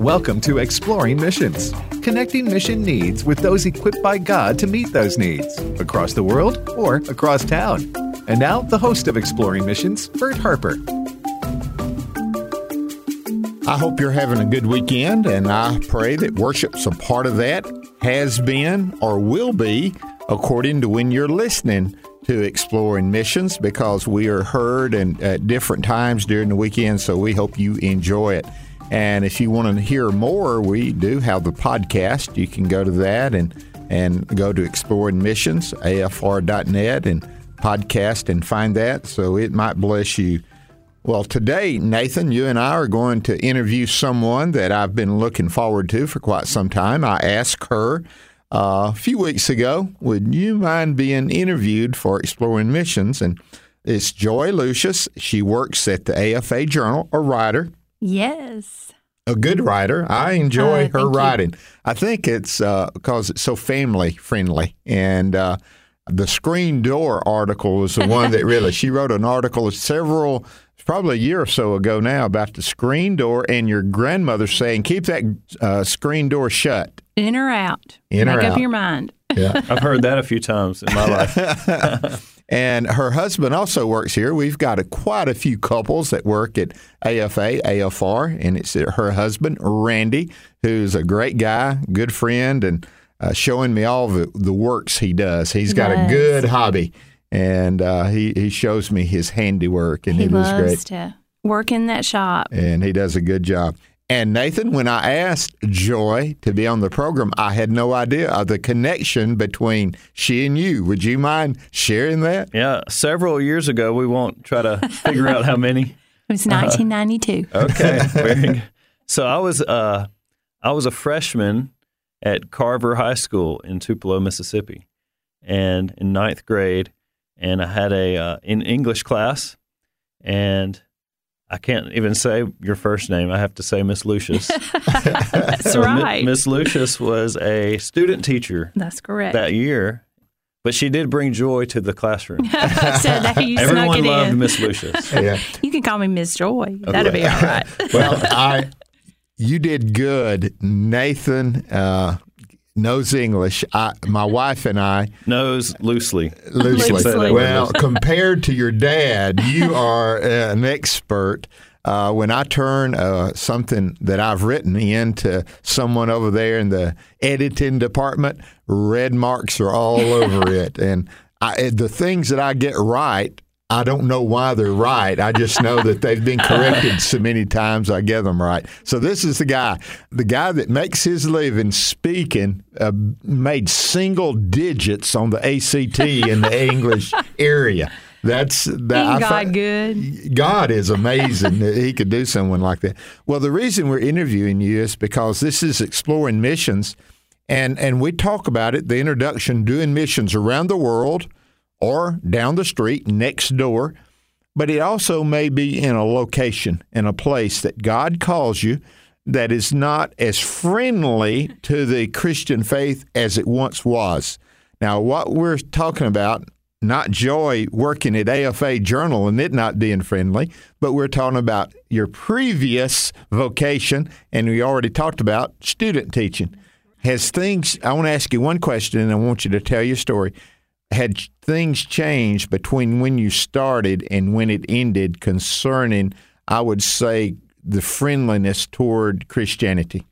Welcome to Exploring Missions, connecting mission needs with those equipped by God to meet those needs across the world or across town. And now, the host of Exploring Missions, Bert Harper. I hope you're having a good weekend, and I pray that worship's a part of that, has been, or will be, according to when you're listening to Exploring Missions, because we are heard and at different times during the weekend, so we hope you enjoy it. And if you want to hear more, we do have the podcast. You can go to that and and go to Exploring Missions, afr.net, and podcast and find that. So it might bless you well, today, Nathan, you and I are going to interview someone that I've been looking forward to for quite some time. I asked her uh, a few weeks ago, would you mind being interviewed for Exploring Missions? And it's Joy Lucius. She works at the AFA Journal, a writer. Yes. A good writer. I enjoy uh, her writing. You. I think it's uh, because it's so family friendly. And uh, the Screen Door article is the one that really, she wrote an article several probably a year or so ago now about the screen door and your grandmother saying, keep that uh, screen door shut. In or out. In Make or up out. your mind. Yeah. I've heard that a few times in my life. and her husband also works here. We've got a, quite a few couples that work at AFA, AFR, and it's her husband, Randy, who's a great guy, good friend, and uh, showing me all the, the works he does. He's got a good hobby and uh, he he shows me his handiwork, and he it loves is great. to work in that shop, and he does a good job. And Nathan, when I asked Joy to be on the program, I had no idea of the connection between she and you. Would you mind sharing that? Yeah, several years ago, we won't try to figure out how many. It was 1992. Uh, okay. So I was uh, I was a freshman at Carver High School in Tupelo, Mississippi, and in ninth grade, and I had a uh, in English class, and I can't even say your first name. I have to say Miss Lucius. That's so right. Miss Lucius was a student teacher. That's correct. That year, but she did bring joy to the classroom. so that you Everyone loved. Miss Lucius. yeah. You can call me Miss Joy. That'll be all right. well, I you did good, Nathan. Uh, knows English. I, my wife and I knows loosely. Loosely. loosely. Well, compared to your dad, you are an expert. Uh, when I turn uh, something that I've written into someone over there in the editing department, red marks are all over it, and I, the things that I get right I don't know why they're right. I just know that they've been corrected so many times I get them right. So this is the guy, the guy that makes his living speaking, uh, made single digits on the ACT in the English area. That's that. God good? God is amazing that He could do someone like that. Well, the reason we're interviewing you is because this is exploring missions, and and we talk about it. The introduction, doing missions around the world or down the street next door, but it also may be in a location, in a place that God calls you that is not as friendly to the Christian faith as it once was. Now, what we're talking about, not Joy working at AFA Journal and it not being friendly, but we're talking about your previous vocation, and we already talked about student teaching. Has things, I want to ask you one question and I want you to tell your story had things changed between when you started and when it ended concerning, I would say, the friendliness toward Christianity?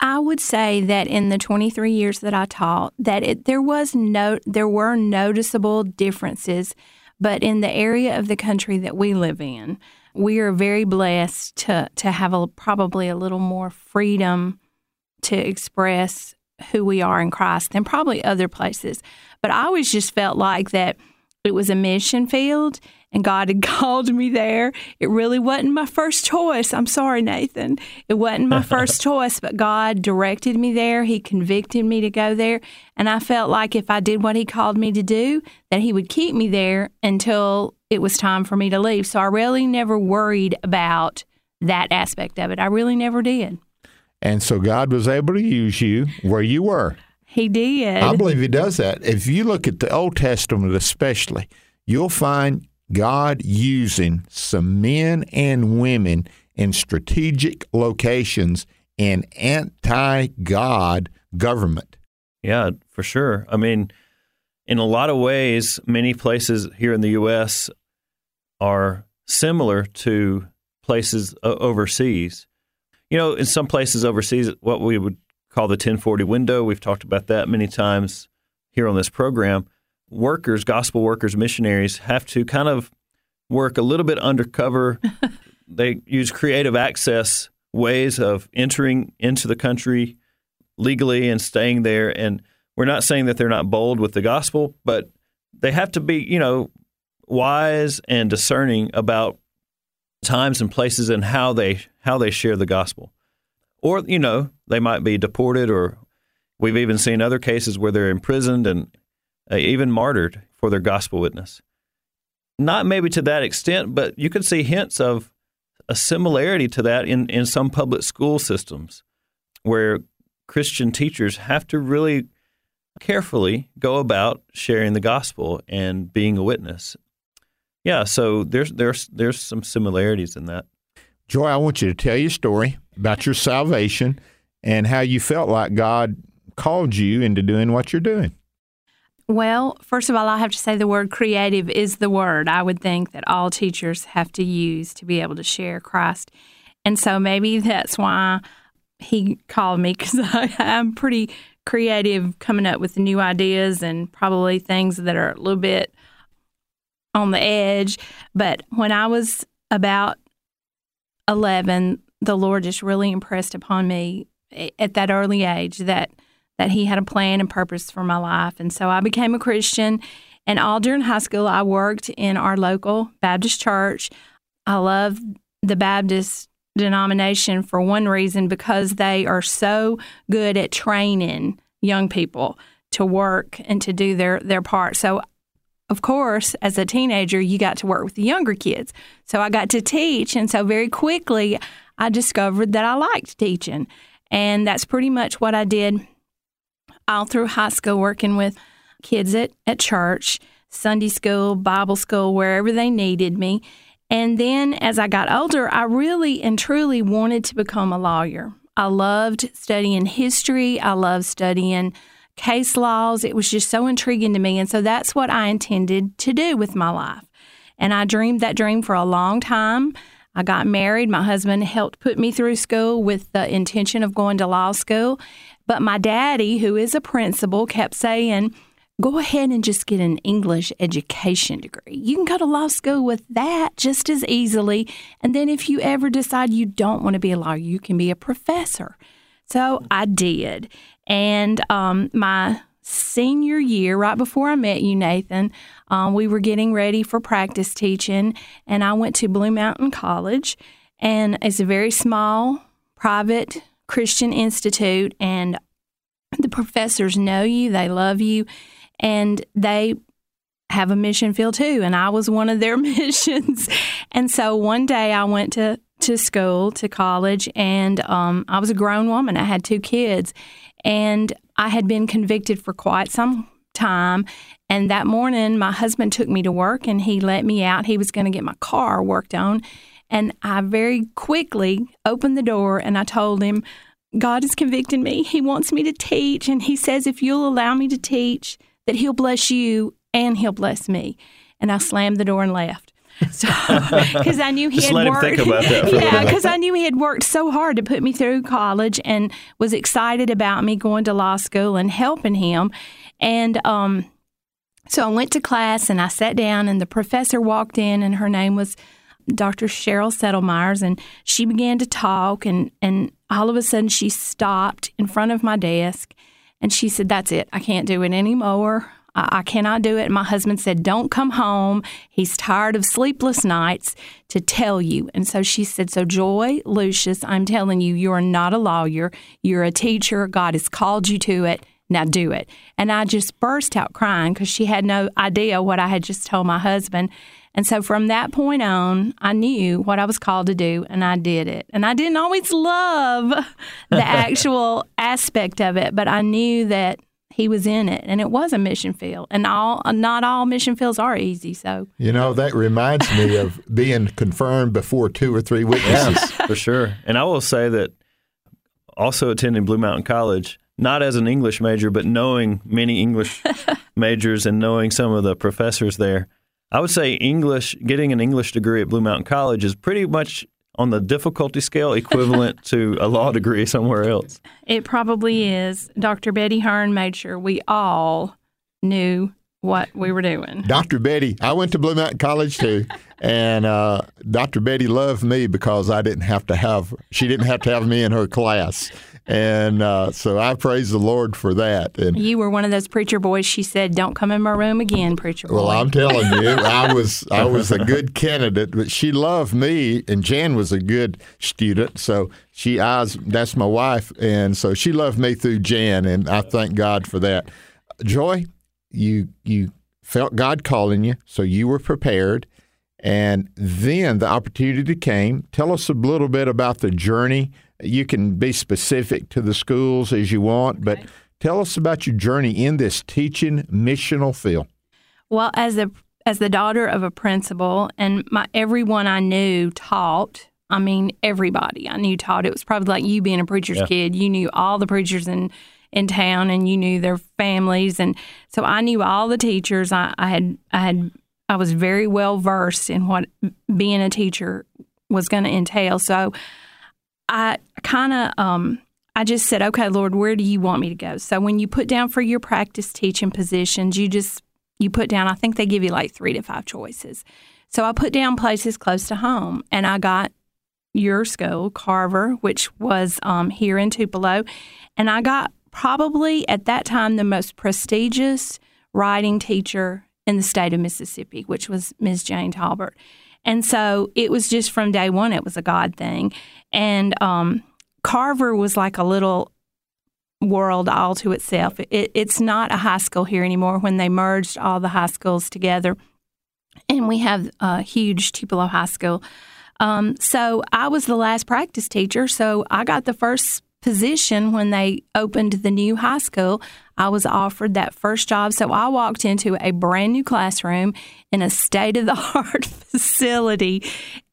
I would say that in the 23 years that I taught, that it, there was no, there were noticeable differences, but in the area of the country that we live in, we are very blessed to to have a, probably a little more freedom to express who we are in Christ than probably other places. But I always just felt like that it was a mission field and God had called me there. It really wasn't my first choice. I'm sorry, Nathan. It wasn't my first choice, but God directed me there. He convicted me to go there. And I felt like if I did what He called me to do, that He would keep me there until it was time for me to leave. So I really never worried about that aspect of it. I really never did. And so God was able to use you where you were. He did. I believe He does that. If you look at the Old Testament, especially, you'll find God using some men and women in strategic locations in anti God government. Yeah, for sure. I mean, in a lot of ways, many places here in the U.S. are similar to places uh, overseas. You know, in some places overseas, what we would call the 1040 window, we've talked about that many times here on this program. Workers, gospel workers, missionaries have to kind of work a little bit undercover. they use creative access ways of entering into the country legally and staying there. And we're not saying that they're not bold with the gospel, but they have to be, you know, wise and discerning about times and places and how they how they share the gospel. Or, you know, they might be deported or we've even seen other cases where they're imprisoned and uh, even martyred for their gospel witness. Not maybe to that extent, but you can see hints of a similarity to that in, in some public school systems where Christian teachers have to really carefully go about sharing the gospel and being a witness. Yeah, so there's there's there's some similarities in that. Joy, I want you to tell your story about your salvation and how you felt like God called you into doing what you're doing. Well, first of all, I have to say the word creative is the word I would think that all teachers have to use to be able to share Christ. And so maybe that's why he called me because I'm pretty creative coming up with new ideas and probably things that are a little bit on the edge. But when I was about 11, the Lord just really impressed upon me at that early age that that He had a plan and purpose for my life, and so I became a Christian. And all during high school, I worked in our local Baptist church. I love the Baptist denomination for one reason because they are so good at training young people to work and to do their their part. So of course, as a teenager, you got to work with the younger kids. So I got to teach. And so very quickly, I discovered that I liked teaching. And that's pretty much what I did all through high school, working with kids at, at church, Sunday school, Bible school, wherever they needed me. And then as I got older, I really and truly wanted to become a lawyer. I loved studying history, I loved studying case laws. It was just so intriguing to me. And so that's what I intended to do with my life. And I dreamed that dream for a long time. I got married. My husband helped put me through school with the intention of going to law school. But my daddy, who is a principal, kept saying, Go ahead and just get an English education degree. You can go to law school with that just as easily. And then if you ever decide you don't want to be a lawyer, you can be a professor. So I did. And um, my senior year, right before I met you, Nathan, um, we were getting ready for practice teaching, and I went to Blue Mountain College, and it's a very small private Christian institute, and the professors know you, they love you, and they have a mission field too. And I was one of their missions. And so one day I went to to school, to college, and um, I was a grown woman. I had two kids, and I had been convicted for quite some time. And that morning, my husband took me to work and he let me out. He was going to get my car worked on. And I very quickly opened the door and I told him, God has convicted me. He wants me to teach. And he says, if you'll allow me to teach, that he'll bless you and he'll bless me. And I slammed the door and left. So, because I knew he Just had let him worked. think about that for yeah, because I knew he had worked so hard to put me through college and was excited about me going to law school and helping him. And um, so I went to class and I sat down, and the professor walked in, and her name was Dr. Cheryl Settlemyers, and she began to talk, and and all of a sudden she stopped in front of my desk, and she said, "That's it. I can't do it anymore. I, I cannot do it. My husband said, Don't come home. He's tired of sleepless nights to tell you. And so she said, So, Joy, Lucius, I'm telling you, you're not a lawyer. You're a teacher. God has called you to it. Now do it. And I just burst out crying because she had no idea what I had just told my husband. And so from that point on, I knew what I was called to do and I did it. And I didn't always love the actual aspect of it, but I knew that he was in it and it was a mission field. And all uh, not all mission fields are easy, so You know, that reminds me of being confirmed before two or three witnesses. Yes, for sure. And I will say that also attending Blue Mountain College, not as an English major, but knowing many English majors and knowing some of the professors there, I would say English, getting an English degree at Blue Mountain College is pretty much on the difficulty scale equivalent to a law degree somewhere else. it probably is. Dr. Betty Hearn made sure we all knew what we were doing. Dr. Betty, I went to Blue Mountain College too, and uh, Dr. Betty loved me because I didn't have to have she didn't have to have me in her class, and uh, so I praise the Lord for that. And You were one of those preacher boys. She said, "Don't come in my room again, preacher boy." well, I'm telling you, I was I was a good candidate, but she loved me, and Jan was a good student, so she I was, that's my wife, and so she loved me through Jan, and I thank God for that. Joy, you you felt God calling you, so you were prepared, and then the opportunity came. Tell us a little bit about the journey. You can be specific to the schools as you want, but tell us about your journey in this teaching missional field. Well, as a as the daughter of a principal, and my everyone I knew taught. I mean, everybody I knew taught. It was probably like you being a preacher's Yeah. kid. You knew all the preachers in in town, and you knew their families, and so I knew all the teachers. I, I had I had I was very well versed in what being a teacher was going to entail. So I kind of um, I just said, okay, Lord, where do you want me to go? So when you put down for your practice teaching positions, you just you put down. I think they give you like three to five choices. So I put down places close to home, and I got your school, Carver, which was um, here in Tupelo, and I got probably at that time the most prestigious writing teacher in the state of Mississippi, which was Ms. Jane Talbert. And so it was just from day one, it was a God thing. And um, Carver was like a little world all to itself. It, it's not a high school here anymore when they merged all the high schools together. And we have a huge Tupelo High School. Um, so I was the last practice teacher. So I got the first position when they opened the new high school. I was offered that first job. So I walked into a brand new classroom in a state of the art facility.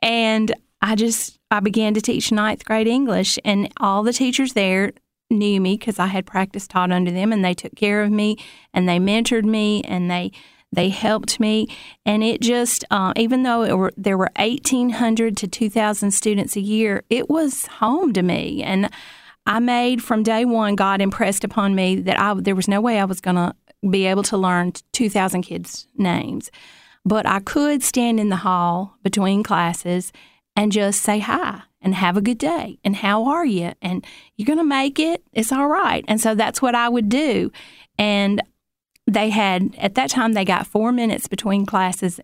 And I just, I began to teach ninth grade English. And all the teachers there knew me because I had practice taught under them and they took care of me and they mentored me and they they helped me and it just uh, even though were, there were 1800 to 2000 students a year it was home to me and i made from day one god impressed upon me that I, there was no way i was going to be able to learn 2000 kids names. But i could stand in the hall between classes and just say hi and have a good day and how are you and you're going to make it it's all right. And so that's what i would do. And they had at that time they got four minutes between classes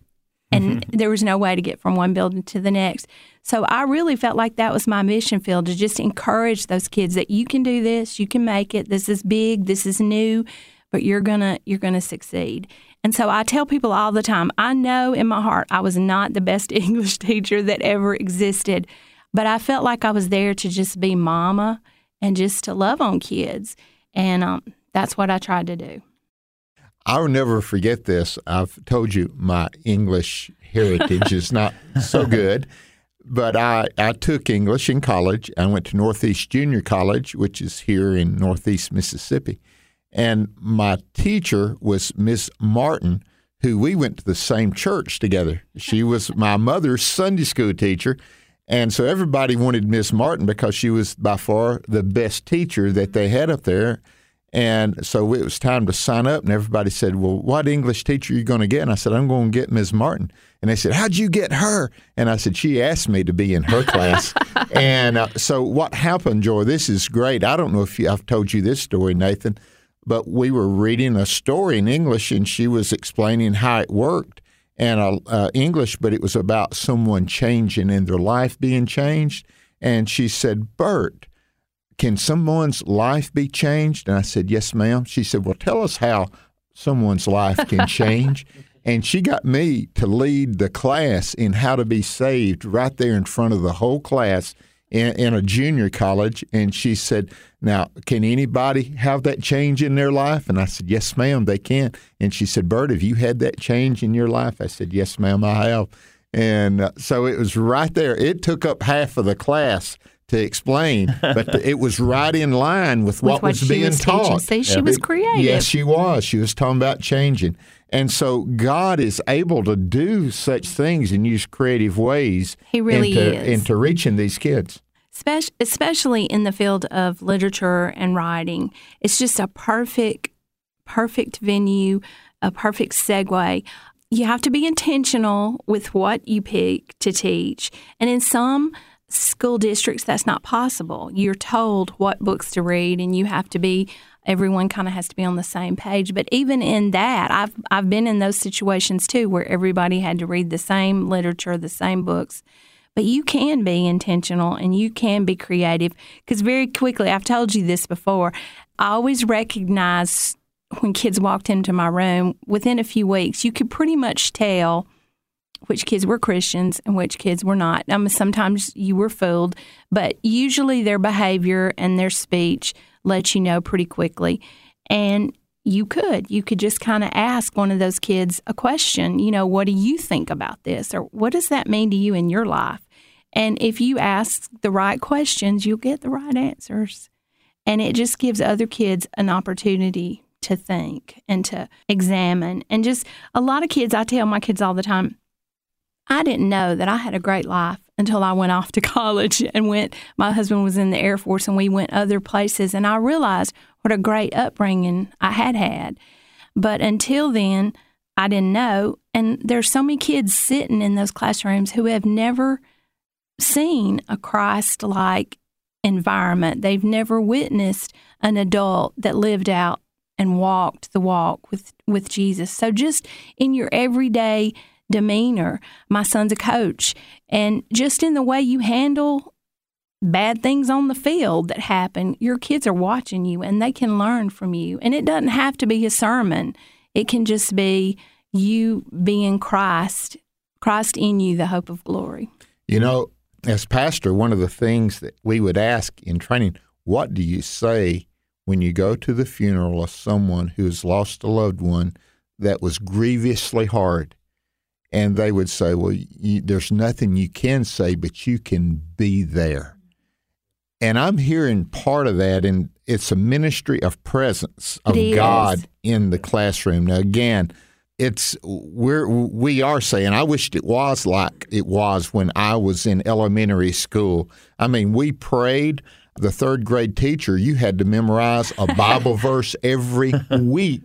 and there was no way to get from one building to the next. So i really felt like that was my mission field to just encourage those kids that you can do this you can make it this is big this is new but you're gonna you're gonna succeed. And so i tell people all the time i know in my heart i was not the best english teacher that ever existed but i felt like i was there to just be mama and just to love on kids. And um, that's what i tried to do I'll never forget this. I've told you my English heritage is not so good, but I, I took English in college. I went to Northeast Junior College, which is here in Northeast Mississippi. And my teacher was Miss Martin, who we went to the same church together. She was my mother's Sunday school teacher. And so everybody wanted Miss Martin because she was by far the best teacher that they had up there. And so it was time to sign up, and everybody said, Well, what English teacher are you going to get? And I said, I'm going to get Ms. Martin. And they said, How'd you get her? And I said, She asked me to be in her class. and uh, so what happened, Joy, this is great. I don't know if you, I've told you this story, Nathan, but we were reading a story in English, and she was explaining how it worked and uh, uh, English, but it was about someone changing in their life being changed. And she said, Bert, can someone's life be changed? And I said, Yes, ma'am. She said, Well, tell us how someone's life can change. and she got me to lead the class in how to be saved right there in front of the whole class in, in, a junior college. And she said, Now, can anybody have that change in their life? And I said, Yes, ma'am, they can. And she said, Bert, have you had that change in your life? I said, Yes, ma'am, I have. And uh, so it was right there. It took up half of the class to explain, but it was right in line with what, with what was being was taught. See, she was creative. Yes, she was. She was talking about changing. And so God is able to do such things and use creative ways he really into, is. into reaching these kids. Especially in the field of literature and writing. It's just a perfect, perfect venue, a perfect segue. You have to be intentional with what you pick to teach. And in some school districts, that's not possible. You're told what books to read, and you have to be everyone kind of has to be on the same page. But even in that, I've I've been in those situations too, where everybody had to read the same literature, the same books. But you can be intentional and you can be creative because very quickly, I've told you this before. I always recognize when kids walked into my room within a few weeks, you could pretty much tell which kids were Christians and which kids were not. Mean, sometimes you were fooled, but usually their behavior and their speech let you know pretty quickly. And you could. You could just kind of ask one of those kids a question, you know, what do you think about this? Or what does that mean to you in your life? And if you ask the right questions, you'll get the right answers. And it just gives other kids an opportunity to think and to examine. And just a lot of kids, I tell my kids all the time, I didn't know that I had a great life until I went off to college and went. My husband was in the Air Force and we went other places. And I realized what a great upbringing I had had. But until then, I didn't know. And there's so many kids sitting in those classrooms who have never seen a Christ like environment. They've never witnessed an adult that lived out and walked the walk with, with Jesus. So just in your everyday demeanor, my son's a coach, and just in the way you handle bad things on the field that happen, your kids are watching you and they can learn from you. And it doesn't have to be a sermon. It can just be you being Christ, Christ in you, the hope of glory. You know, as pastor, one of the things that we would ask in training, what do you say when you go to the funeral of someone who has lost a loved one that was grievously hard? And they would say, well, you, there's nothing you can say, but you can be there. And I'm hearing part of that, and it's a ministry of presence of God in the classroom. Now, again, it's we're we are saying I wished it was like it was when I was in elementary school. I mean, we prayed. The third grade teacher, you had to memorize a Bible verse every week,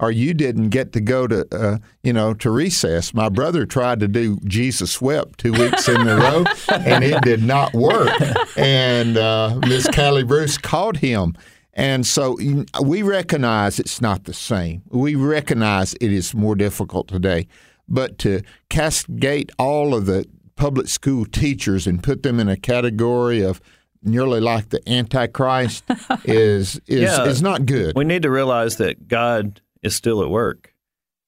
or you didn't get to go to uh, you know to recess. My brother tried to do Jesus wept two weeks in a row, and it did not work. And uh, Miss Callie Bruce called him. And so we recognize it's not the same. We recognize it is more difficult today. But to castigate all of the public school teachers and put them in a category of nearly like the Antichrist is is, Yeah. is not good. We need to realize that God is still at work.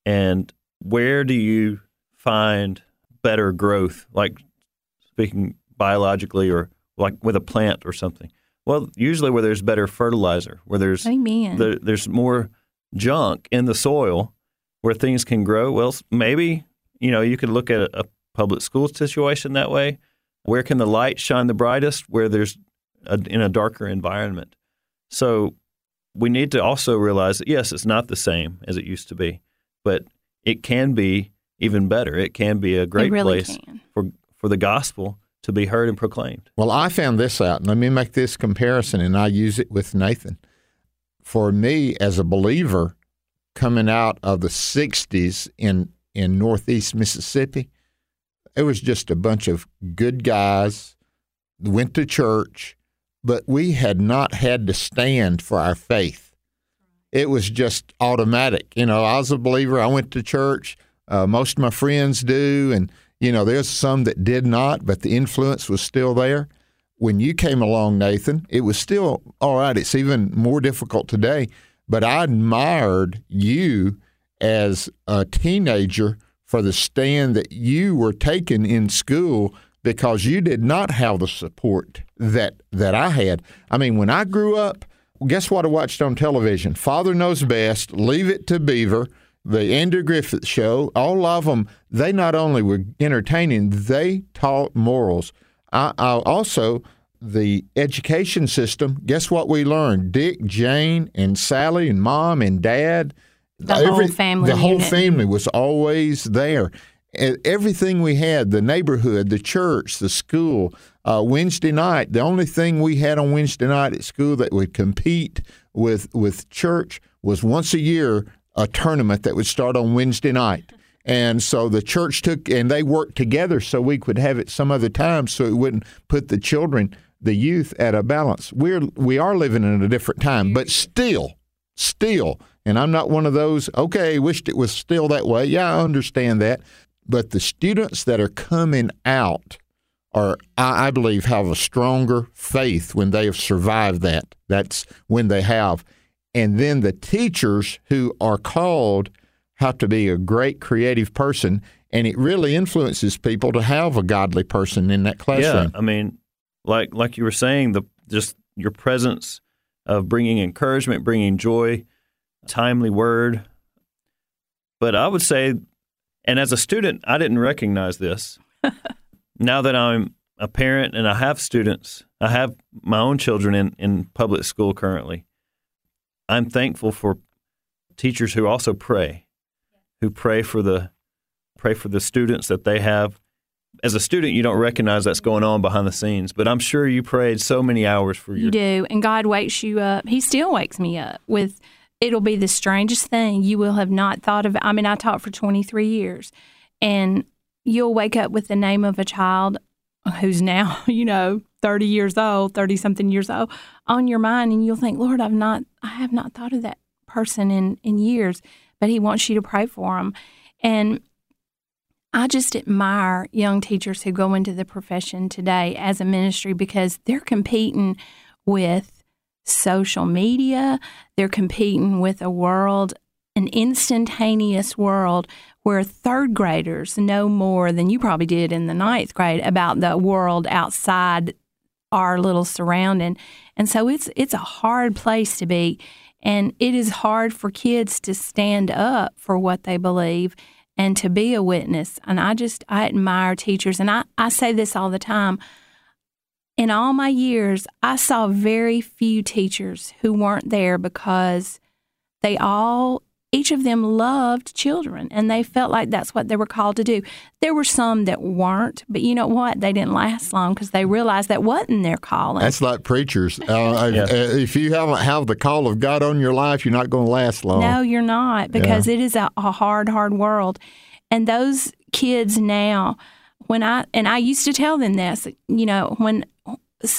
And where do you find better growth, like speaking biologically or like with a plant or something? Well, usually where there's better fertilizer, where there's there, there's more junk in the soil where things can grow. Well, maybe you know you could look at a, a public school situation that way. Where can the light shine the brightest? Where there's a, in a darker environment. So we need to also realize that yes, it's not the same as it used to be, but it can be even better. It can be a great really place can. for for the gospel to be heard and proclaimed. Well, I found this out, and let me make this comparison, and I use it with Nathan. For me, as a believer, coming out of the '60s in in Northeast Mississippi, it was just a bunch of good guys, went to church, but we had not had to stand for our faith. it was just automatic. You know, I was a believer. I went to church. Uh, most of my friends do, and you know, there's some that did not, but the influence was still there. When you came along, Nathan, it was still all right. It's even more difficult today, but I admired you as a teenager for the stand that you were taking in school because you did not have the support that that I had. I mean, when I grew up, guess what I watched on television? Father Knows Best, Leave It to Beaver, the Andrew Griffith Show. All of them, they not only were entertaining, they taught morals. I, I also the education system. Guess what we learned? Dick, Jane, and Sally, and Mom and Dad. The whole family. The whole unit. family was always there. Everything we had, the neighborhood, the church, the school, uh, Wednesday night, the only thing we had on Wednesday night at school that would compete with with church was once a year a tournament that would start on Wednesday night. And so the church took and they worked together so we could have it some other time so it wouldn't put the children, the youth at a balance. We're we are living in a different time, but still, still, and I'm not one of those, okay, wished it was still that way. Yeah, I understand that. But the students that are coming out are, I I believe, have a stronger faith when they have survived that. That's when they have. And then the teachers who are called have to be a great creative person, and it really influences people to have a godly person in that classroom. Yeah. I mean, like like you were saying, the just your presence of bringing encouragement, bringing joy, timely word. But I would say, and as a student, I didn't recognize this. now that I'm a parent and I have students, I have my own children in, in public school currently. I'm thankful for teachers who also pray, who pray for the pray for the students that they have as a student, you don't recognize that's going on behind the scenes, but I'm sure you prayed so many hours for your. You do, and God wakes you up. He still wakes me up with. It'll be the strangest thing you will have not thought of. I mean, I taught for 23 years, and you'll wake up with the name of a child who's now, you know, 30 years old, 30 something years old on your mind, and you'll think, Lord, I've not, I have not thought of that person in in years, but He wants you to pray for them, and I just admire young teachers who go into the profession today as a ministry because they're competing with social media, they're competing with a world, an instantaneous world where third graders know more than you probably did in the ninth grade about the world outside our little surrounding. And so it's it's a hard place to be. And it is hard for kids to stand up for what they believe and to be a witness. And I just, I admire teachers. And I, I say this all the time. In all my years, I saw very few teachers who weren't there because they all, each of them loved children and they felt like that's what they were called to do. There were some that weren't, but you know what? They didn't last long because they realized that wasn't their calling. That's like preachers. Uh, Yeah. uh, If you haven't have the call of God on your life, you're not going to last long. No, you're not because it is a, a hard, hard world. And those kids now, when I and I used to tell them this, you know, when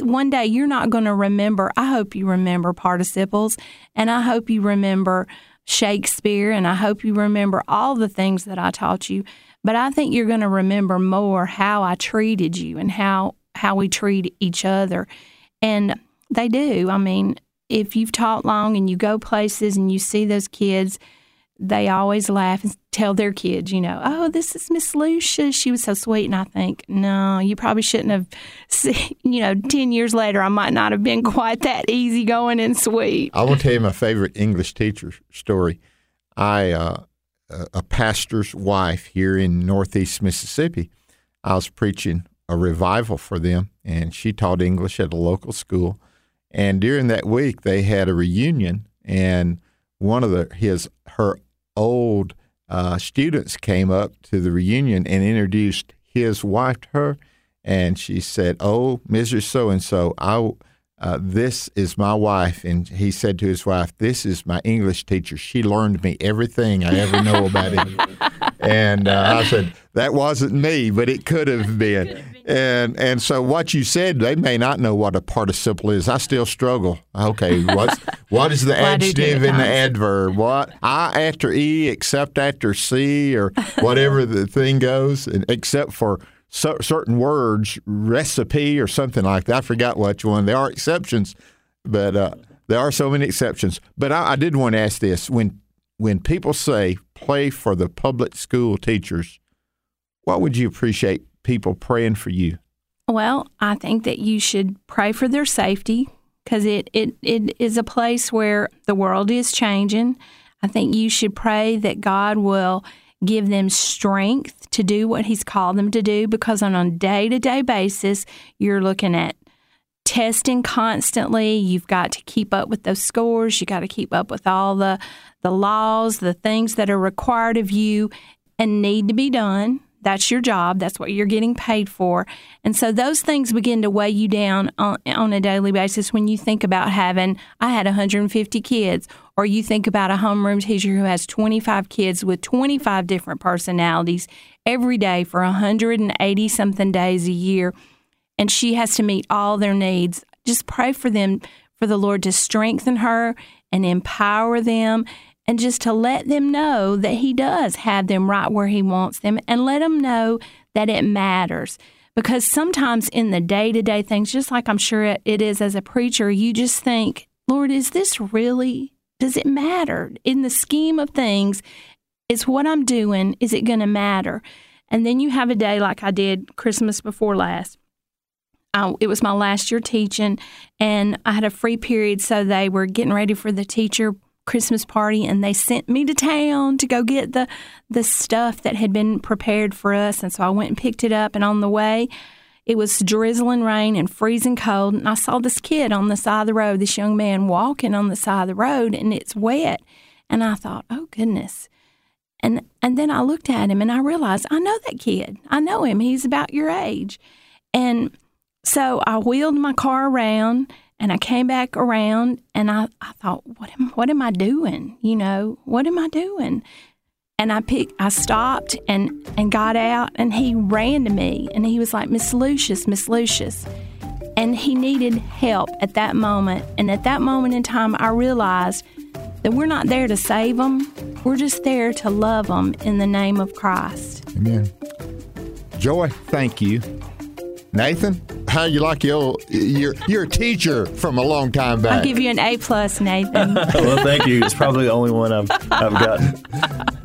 one day you're not going to remember. I hope you remember participles, and I hope you remember Shakespeare, and I hope you remember all the things that I taught you. But I think you're going to remember more how I treated you and how how we treat each other, and they do. I mean, if you've taught long and you go places and you see those kids, they always laugh and tell their kids, you know, oh, this is Miss Lucius. She was so sweet. And I think, no, you probably shouldn't have, se- you know, 10 years later, I might not have been quite that easygoing and sweet. I will tell you my favorite English teacher story. I, uh, a pastor's wife here in Northeast Mississippi, I was preaching a revival for them, and she taught English at a local school. And during that week, they had a reunion, and one of the his her old uh, students came up to the reunion and introduced his wife to her, and she said, "Oh, Mrs. So and So, I uh, this is my wife. And he said to his wife, This is my English teacher. She learned me everything I ever know about him. and uh, I said, That wasn't me, but it could have been. And and so what you said, they may not know what a participle is. I still struggle. Okay, what's what is the Well, I do do adjective and the adverb? What I after e, except after c, or whatever the thing goes, and except for cer- certain words, recipe or something like that. I forgot which one. There are exceptions, but uh, there are so many exceptions. But I, I did want to ask this: when when people say play for the public school teachers, what would you appreciate people praying for you? Well, I think that you should pray for their safety because it, it, it is a place where the world is changing. I think you should pray that God will give them strength to do what He's called them to do because on a day to day basis, you're looking at testing constantly. You've got to keep up with those scores. You got to keep up with all the the laws, the things that are required of you and need to be done. That's your job. That's what you're getting paid for. And so those things begin to weigh you down on, on a daily basis when you think about having, I had 150 kids, or you think about a homeroom teacher who has 25 kids with 25 different personalities every day for 180 something days a year and she has to meet all their needs. Just pray for them, for the Lord to strengthen her and empower them, and just to let them know that He does have them right where He wants them, and let them know that it matters. Because sometimes in the day to day things, just like I'm sure it- is as a preacher, you just think, Lord, is this really, does it matter? In the scheme of things, is what I'm doing, is it going to matter? And then you have a day like I did Christmas before last. I, it was my last year teaching, and I had a free period, so they were getting ready for the teacher Christmas party, and they sent me to town to go get the the stuff that had been prepared for us. And so I went and picked it up, and on the way, it was drizzling rain and freezing cold, and I saw this kid on the side of the road, this young man walking on the side of the road, and it's wet, and I thought, oh goodness. And and then I looked at him and I realized I know that kid. I know him. He's about your age. And so I wheeled my car around and I came back around and I, I thought, what am what am I doing? You know, what am I doing? And I picked I stopped and and got out and he ran to me and he was like, Miss Lucius, Miss Lucius. And he needed help at that moment. And at that moment in time I realized that we're not there to save them. We're just there to love them in the name of Christ. Amen. Joy, thank you. Nathan, how you like your you're you're teacher from a long time back. I'll give you an A plus, Nathan. well, thank you. It's probably the only one I've, I've gotten.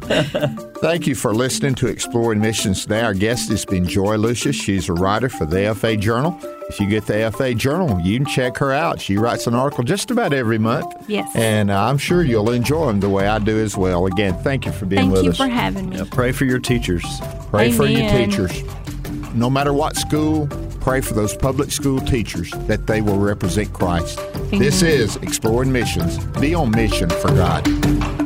Thank you for listening to Exploring Missions today. Our guest has been Joy Lucius. She's a writer for the AFA Journal. If you get the AFA Journal, you can check her out. She writes an article just about every month. Yes. And I'm sure you'll enjoy them the way I do as well. Again, thank you for being Thank with us. Thank you for having me. Yeah, pray for your teachers. Pray for your teachers. No matter what school, pray for those public school teachers that they will represent Christ. This is Exploring Missions. Be on mission for God.